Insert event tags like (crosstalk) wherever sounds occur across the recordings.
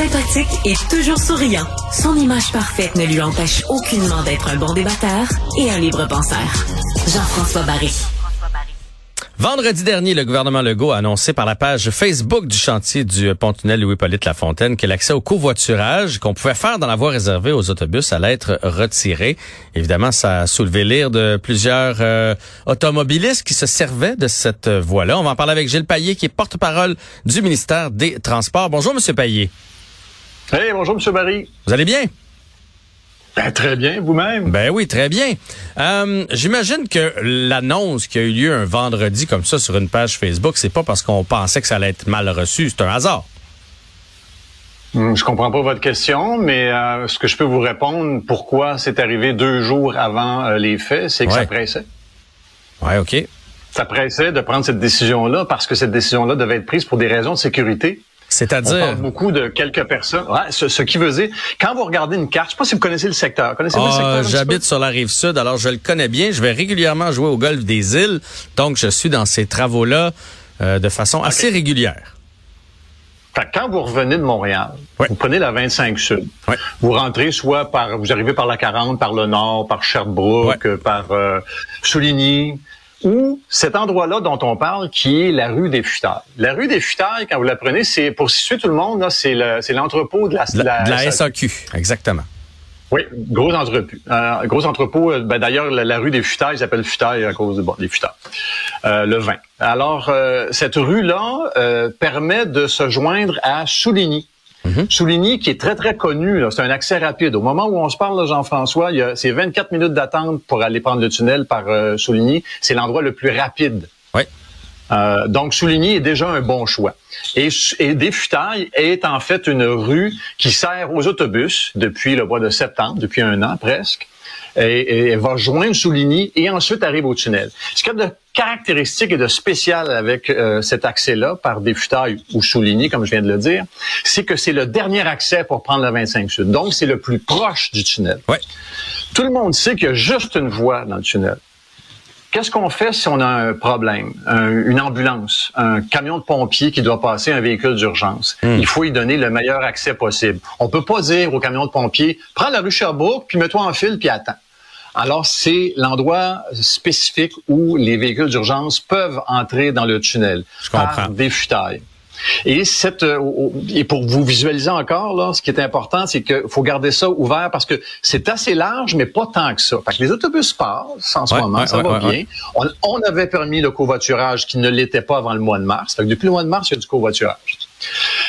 Sympathique et toujours souriant, son image parfaite ne lui empêche aucunement d'être un bon débatteur et un libre penseur. Jean-François Barry. Vendredi dernier, le gouvernement Legault a annoncé par la page Facebook du chantier du pont-tunnel Louis-Polyte Lafontaine que l'accès au covoiturage qu'on pouvait faire dans la voie réservée aux autobus allait être retiré. Évidemment, ça a soulevé l'ire de plusieurs euh, automobilistes qui se servaient de cette voie-là. On va en parler avec Gilles Payet, qui est porte-parole du ministère des Transports. Bonjour, Monsieur Payet. Hey, bonjour, Monsieur Barry. Vous allez bien? Ben, très bien, vous-même. Ben oui, très bien. Euh, J'imagine que l'annonce qui a eu lieu un vendredi comme ça sur une page Facebook, c'est pas parce qu'on pensait que ça allait être mal reçu, c'est un hasard. Hmm, je comprends pas votre question, mais euh, ce que je peux vous répondre, pourquoi c'est arrivé deux jours avant euh, les faits, c'est que ça pressait. Ouais, ok. Ça pressait de prendre cette décision-là parce que cette décision-là devait être prise pour des raisons de sécurité. C'est-à-dire? On parle beaucoup de quelques personnes. Ouais, ce, qui veut dire, quand vous regardez une carte, je sais pas si vous connaissez le secteur. Connaissez-vous le ah, secteur? J'habite sur la rive sud, alors je le connais bien. Je vais régulièrement jouer au golf des îles, donc je suis dans ces travaux-là euh, de façon assez régulière. quand vous revenez de Montréal, vous prenez la 25 Sud. Vous rentrez soit par, vous arrivez par la 40, par le nord, par Sherbrooke, par euh, Souligny, ou cet endroit-là dont on parle, qui est la rue des Futailles. La rue des Futailles, quand vous la prenez, c'est pour situer tout le monde, c'est l'entrepôt de la, de la, SAQ. Exactement. Oui, gros entrepôt. Euh, gros entrepôt. Euh, ben, D'ailleurs, la, rue des Futailles s'appelle Futailles à cause bon, des Futailles. Euh, le vin. Alors, euh, cette rue-là permet de se joindre à Souligny. Mm-hmm. Souligny, qui est très, très connu, c'est un accès rapide. Au moment où on se parle, Jean-François, c'est 24 minutes d'attente pour aller prendre le tunnel par euh, Souligny. C'est l'endroit le plus rapide. Oui. Euh, donc, Souligny est déjà un bon choix. Et, et est en fait une rue qui sert aux autobus depuis le mois de septembre, depuis un an presque et, va joindre Souligny et ensuite arrive au tunnel. Ce qu'il y a de caractéristique et de spécial avec euh, cet accès-là par des ou Souligny, comme je viens de le dire, c'est que c'est le dernier accès pour prendre la 25 Sud. Donc, c'est le plus proche du tunnel. Ouais. Tout le monde sait qu'il y a juste une voie dans le tunnel. Qu'est-ce qu'on fait si on a un problème, une ambulance, un camion de pompiers qui doit passer un véhicule d'urgence? Hmm. Il faut y donner le meilleur accès possible. On peut pas dire au camion de pompiers, prends la rue Sherbrooke, puis mets-toi en file, puis attends. Alors, c'est l'endroit spécifique où les véhicules d'urgence peuvent entrer dans le tunnel Je par des futailles. Et cette euh, et pour vous visualiser encore là, ce qui est important, c'est qu'il faut garder ça ouvert parce que c'est assez large, mais pas tant que ça. Fait que les autobus passent en ce moment, ça va bien. On, on, avait permis le covoiturage qui ne l'était pas avant le mois de mars. Fait que depuis le mois de mars, il y a du covoiturage.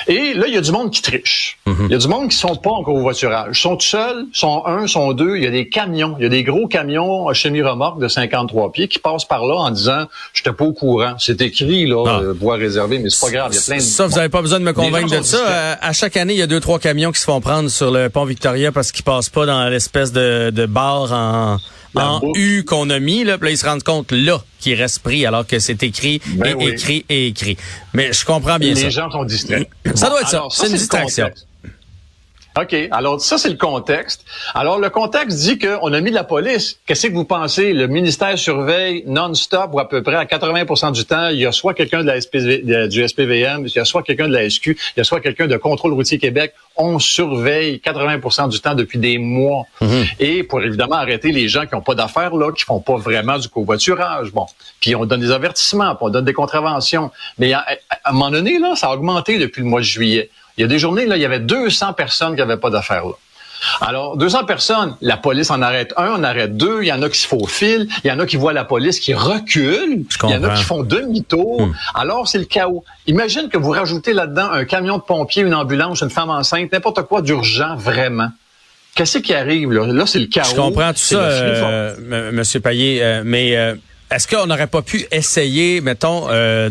Et là, il y a du monde qui triche. Mhm. Il y a du monde qui sont pas en covoiturage. Ils sont seuls, sont un, sont deux. Il y a des camions. Il y a des gros camions chemis-remorques de 53 pieds qui passent par là en disant « Je pas au courant. » C'est écrit, là, ah. euh, voie réservée, mais c'est pas grave. Il y a plein de... Ça, vous n'avez pas besoin de me convaincre de ça. Euh, à chaque année, il y a deux, trois camions qui se font prendre sur le pont Victoria parce qu'ils passent pas dans l'espèce de, de bar en en U qu'on a mis, là, puis là, ils se rendent compte là qu'il reste pris alors que c'est écrit ben et écrit et écrit. Mais je comprends bien ça. Les gens sont distraits. Ça doit être ça. C'est une distraction. OK. Alors, ça, c'est le contexte. Alors, le contexte dit qu'on a mis de la police. Qu'est-ce que vous pensez? Le ministère surveille non-stop ou à peu près à 80 du temps. Il y a soit quelqu'un de la SPV, du SPVM, il y a soit quelqu'un de la SQ, il y a soit quelqu'un de Contrôle routier Québec. On surveille 80% du temps depuis des mois. Mhm. Et pour évidemment arrêter les gens qui n'ont pas d'affaires là, qui font pas vraiment du covoiturage. Bon. Puis on donne des avertissements, puis on donne des contraventions. Mais à, à un moment donné, là, ça a augmenté depuis le mois de juillet. Il y a des journées, là, il y avait 200 personnes qui n'avaient pas d'affaires là. Alors, 200 personnes, la police en arrête un, on arrête deux, il y en a qui se faufilent, il y en a qui voient la police qui recule, il y en a qui font demi-tour. Hmm. Alors, c'est le chaos. Imagine que vous rajoutez là-dedans un camion de pompiers, une ambulance, une femme enceinte, n'importe quoi d'urgent, vraiment. Qu'est-ce qui arrive là? Là, c'est le chaos. Je comprends tout ça, euh, Monsieur Payet, euh, mais... Euh, est-ce qu'on n'aurait pas pu essayer, mettons, euh,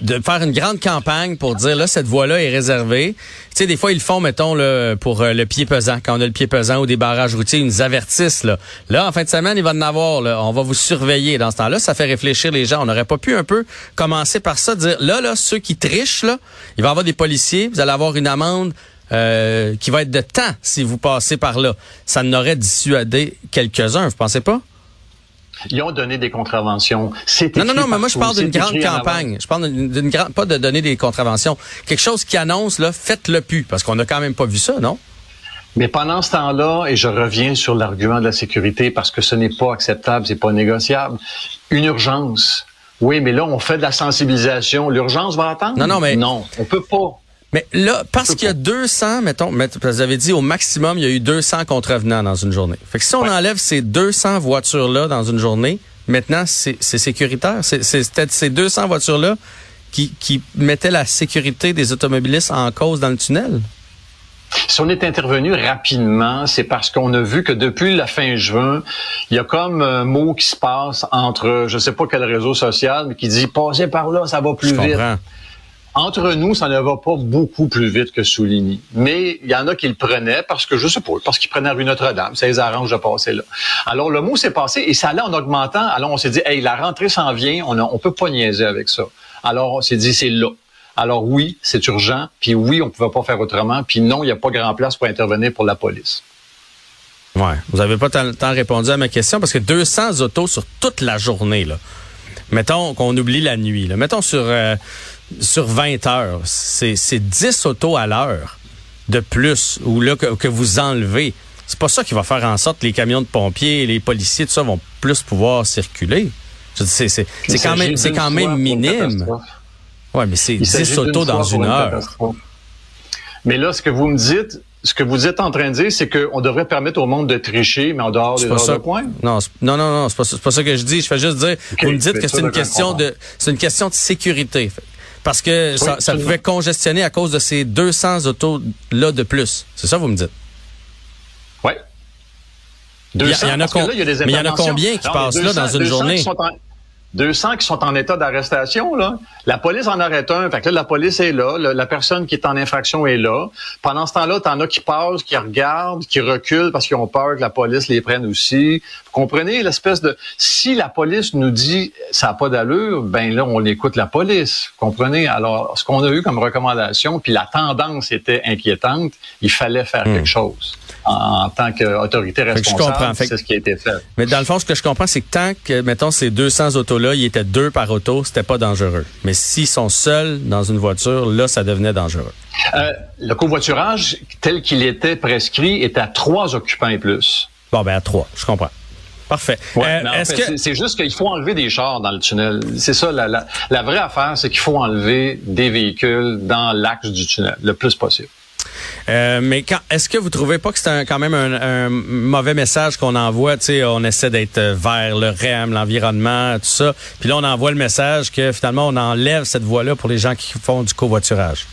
de faire une grande campagne pour dire là cette voie-là est réservée? Tu sais, des fois ils le font, mettons là, pour euh, le pied pesant, quand on a le pied pesant ou des barrages routiers, ils nous avertissent là. Là, en fin de semaine, il va en avoir. Là, on va vous surveiller. Dans ce temps-là, ça fait réfléchir les gens. On n'aurait pas pu un peu commencer par ça, dire là, là, ceux qui trichent là, il va y avoir des policiers, vous allez avoir une amende. Euh, qui va être de temps si vous passez par là. Ça n'aurait dissuadé quelques-uns, vous pensez pas? Ils ont donné des contraventions. Non, non, non, mais moi, je parle d'une grande campagne. Je parle d'une grande, pas de donner des contraventions. Quelque chose qui annonce, là, faites-le plus. Parce qu'on n'a quand même pas vu ça, non? Mais pendant ce temps-là, et je reviens sur l'argument de la sécurité parce que ce n'est pas acceptable, c'est pas négociable, une urgence. Oui, mais là, on fait de la sensibilisation. L'urgence va attendre? Non, non, mais. Non, on peut pas. Mais là, parce qu'il y a 200, mettons, vous avez dit au maximum, il y a eu 200 contrevenants dans une journée. Fait que si on enlève ces 200 voitures-là dans une journée, maintenant, c'est sécuritaire. C'est peut-être ces 200 voitures-là qui, qui mettaient la sécurité des automobilistes en cause dans le tunnel. Si on est intervenu rapidement, c'est parce qu'on a vu que depuis la fin juin, il y a comme un mot qui se passe entre, je sais pas quel réseau social, mais qui dit passez par là, ça va plus vite. Entre nous, ça ne va pas beaucoup plus vite que Souligny. Mais il y en a qui le prenaient parce que, je sais pas, parce qu'ils prenaient rue Notre-Dame. Ça les arrange de passer là. Alors, le mot s'est passé et ça allait en augmentant. Alors, on s'est dit, hey, la rentrée s'en vient, on ne peut pas niaiser avec ça. Alors, on s'est dit, c'est là. Alors oui, c'est urgent, puis oui, on ne pouvait pas faire autrement, puis non, il n'y a pas grand place pour intervenir pour la police. Ouais, vous n'avez pas tant, tant répondu à ma question parce que 200 autos sur toute la journée là. Mettons qu'on oublie la nuit. Là. Mettons sur euh, sur 20 heures, c'est 10 autos à l'heure de plus ou là que, vous enlevez. C'est pas ça qui va faire en sorte que les camions de pompiers, les policiers, tout ça vont plus pouvoir circuler. C'est quand même c'est quand même minime. Oui, mais c'est 10 autos dans une heure. Mais là, ce que vous me dites, ce que vous êtes en train de dire, c'est qu'on devrait permettre au monde de tricher, mais en dehors des heures de pointe? Non, non, non, non, c'est pas, pas, ça que je dis. Je fais juste dire, vous me dites que c'est une question de, c'est une question de sécurité. Parce que ça, ça pouvait congestionner à cause de ces 200 autos-là de plus. C'est ça, vous me dites? Oui. Il y, en a, mais il y en a combien qui passent là dans une journée? 200 qui sont en état d'arrestation, là. La police en arrête un. Fait que là, la police est là. la personne qui est en infraction est là. Pendant ce temps-là, t'en as qui passent, qui regardent, qui reculent parce qu'ils ont peur que la police les prenne aussi. Vous comprenez l'espèce de... Si la police nous dit ça n'a pas d'allure, ben là, on écoute la police. Vous comprenez? Alors, ce qu'on a eu comme recommandation, puis la tendance était inquiétante, il fallait faire hmm. quelque chose en, tant qu'autorité responsable. C'est ce qui a été fait. Mais dans le fond, ce que je comprends, c'est que tant que, mettons, ces 200 autos-là, il était deux par auto, c'était pas dangereux. Mais s'ils sont seuls dans une voiture, là, ça devenait dangereux. Euh, le covoiturage, tel qu'il était prescrit, est à trois occupants et plus. Bon, ben à trois, je comprends. Parfait. Euh, c'est juste qu'il faut enlever des chars dans le tunnel. C'est ça, la, la vraie affaire, c'est qu'il faut enlever des véhicules dans l'axe du tunnel le plus possible. Euh, mais est-ce que vous trouvez pas que c'est quand même un, mauvais message qu'on envoie? sais, on essaie d'être vers le REM, l'environnement, tout ça. Puis là, on envoie le message que finalement, on enlève cette voie-là pour les gens qui font du covoiturage.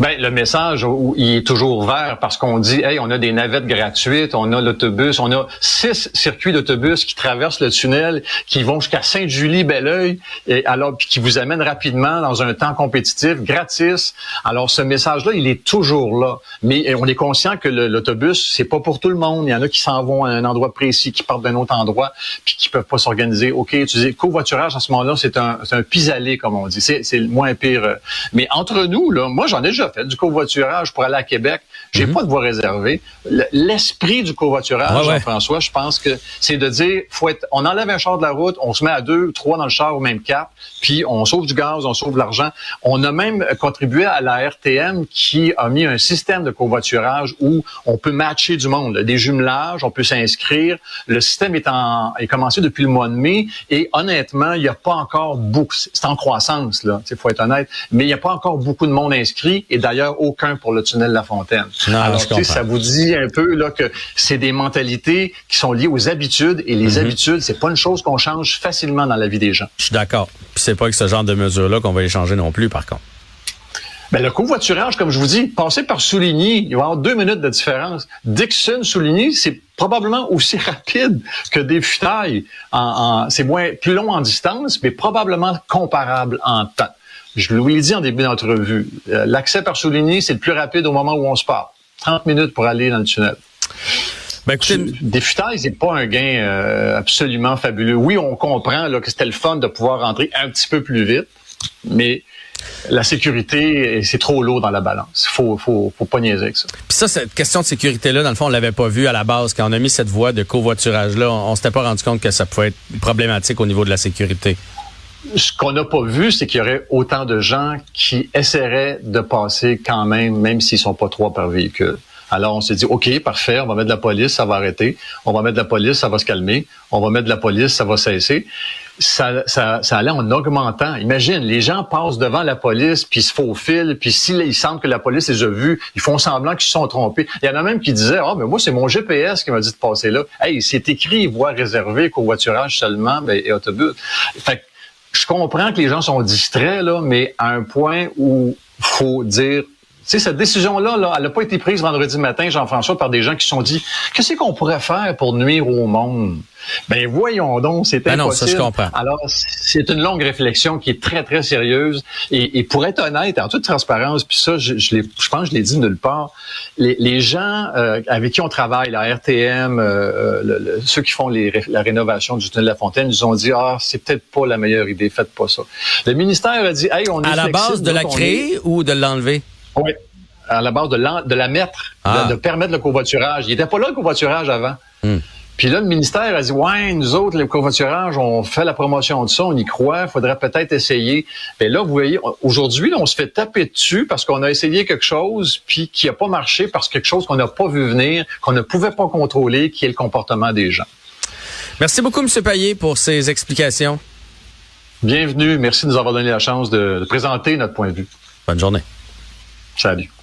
Ben, le message, il est toujours vert parce qu'on dit, hey, on a des navettes gratuites, on a l'autobus, on a six circuits d'autobus qui traversent le tunnel, qui vont jusqu'à Sainte-Julie-Belleuil, et alors, puis qui vous amènent rapidement dans un temps compétitif, gratis. Alors, ce message-là, il est toujours là. Mais on est conscient que l'autobus, c'est pas pour tout le monde. Il y en a qui s'en vont à un endroit précis, qui partent d'un autre endroit, puis qui peuvent pas s'organiser. OK, tu dis, covoiturage, à ce moment-là, c'est un, un pis-aller, comme on dit. C'est le moins pire. Mais entre nous, là, moi, j'en ai déjà fait du covoiturage pour aller à Québec. J'ai mhm. pas de voie réservée. L'esprit du covoiturage, Jean-François, je pense que c'est de dire, faut être, on enlève un char de la route, on se met à deux, trois dans le char ou même quatre, puis on sauve du gaz, on sauve de l'argent. On a même contribué à la RTM qui a mis un système de covoiturage où on peut matcher du monde, des jumelages, on peut s'inscrire. Le système est en est commencé depuis le mois de mai et honnêtement, il n'y a pas encore beaucoup. C'est en croissance là, il faut être honnête, mais il n'y a pas encore beaucoup de monde inscrit et d'ailleurs aucun pour le tunnel La Fontaine. Alors, ça vous dit un peu là que c'est des mentalités qui sont liées aux habitudes et les mhm. habitudes, c'est pas une chose qu'on change facilement dans la vie des gens. Je suis d'accord. C'est pas avec ce genre de mesures-là qu'on va les changer non plus, par contre. Ben, le covoiturage, comme je vous dis, passer par Souligny, il va y avoir deux minutes de différence. Dixon-Souligny, c'est probablement aussi (laughs) rapide que des futailles. En, c'est moins plus long en distance, mais probablement comparable en temps. Je vous l'ai dit en début d'entrevue, euh, l'accès par Souligny, c'est le plus rapide au moment où on se parle. 30 minutes pour aller dans le tunnel. Ben, écoutez, des futailles, c'est pas un gain euh, absolument fabuleux. Oui, on comprend là, que c'était le fun de pouvoir rentrer un petit peu plus vite, mais la sécurité, c'est trop lourd dans la balance. Faut, faut, faut pas niaiser avec ça. Puis ça, cette question de sécurité-là, dans le fond, on l'avait pas vu à la base. Quand on a mis cette voie de covoiturage-là, on, on s'était pas rendu compte que ça pouvait être problématique au niveau de la sécurité. Ce qu'on n'a pas vu, c'est qu'il y aurait autant de gens qui essaieraient de passer quand même, même s'ils sont pas trois par véhicule. Alors, on s'est dit, OK, parfait, on va mettre de la police, ça va arrêter. On va mettre de la police, ça va se calmer. On va mettre de la police, ça va cesser. Ça, ça, ça allait en augmentant. Imagine, les gens passent devant la police, puis se faufilent, puis s'il semble que la police les a vus, ils font semblant qu'ils se sont trompés. Il y en a même qui disaient, oh, mais moi, c'est mon GPS qui m'a dit de passer là. Hey, c'est écrit voie réservée, covoiturage seulement, ben, et autobus. Fait je comprends que les gens sont distraits, là, mais à un point où faut dire sais, cette décision-là, là, elle n'a pas été prise vendredi matin, Jean-François, par des gens qui se sont dit qu'est-ce qu'on pourrait faire pour nuire au monde? Ben voyons donc, c'est ben impossible. Non, ça, je comprends. Alors, c'est une longue réflexion qui est très, très sérieuse. Et, et pour être honnête, en toute transparence, puis ça, je, je, je pense que je l'ai dit nulle part, les, les gens euh, avec qui on travaille, la RTM, euh, le, ceux qui font les, la rénovation du tunnel de la Fontaine, nous ont dit, ah, c'est peut-être pas la meilleure idée, faites pas ça. Le ministère a dit, hey, on est À la base de la créer ou de l'enlever? Oui, à la base de, de la mettre, ah. de, permettre le covoiturage. Il n'était pas là le covoiturage avant. Hmm. Puis là, le ministère a dit, ouais, nous autres, le covoiturage, on fait la promotion de ça, on y croit, il faudrait peut-être essayer. Mais là, vous voyez, aujourd'hui, on se fait taper dessus parce qu'on a essayé quelque chose, puis qui n'a pas marché parce que quelque chose qu'on n'a pas vu venir, qu'on ne pouvait pas contrôler, qui est le comportement des gens. Merci beaucoup, M. Payet, pour ces explications. Bienvenue. Merci de nous avoir donné la chance de présenter notre point de vue. Bonne journée. Salut.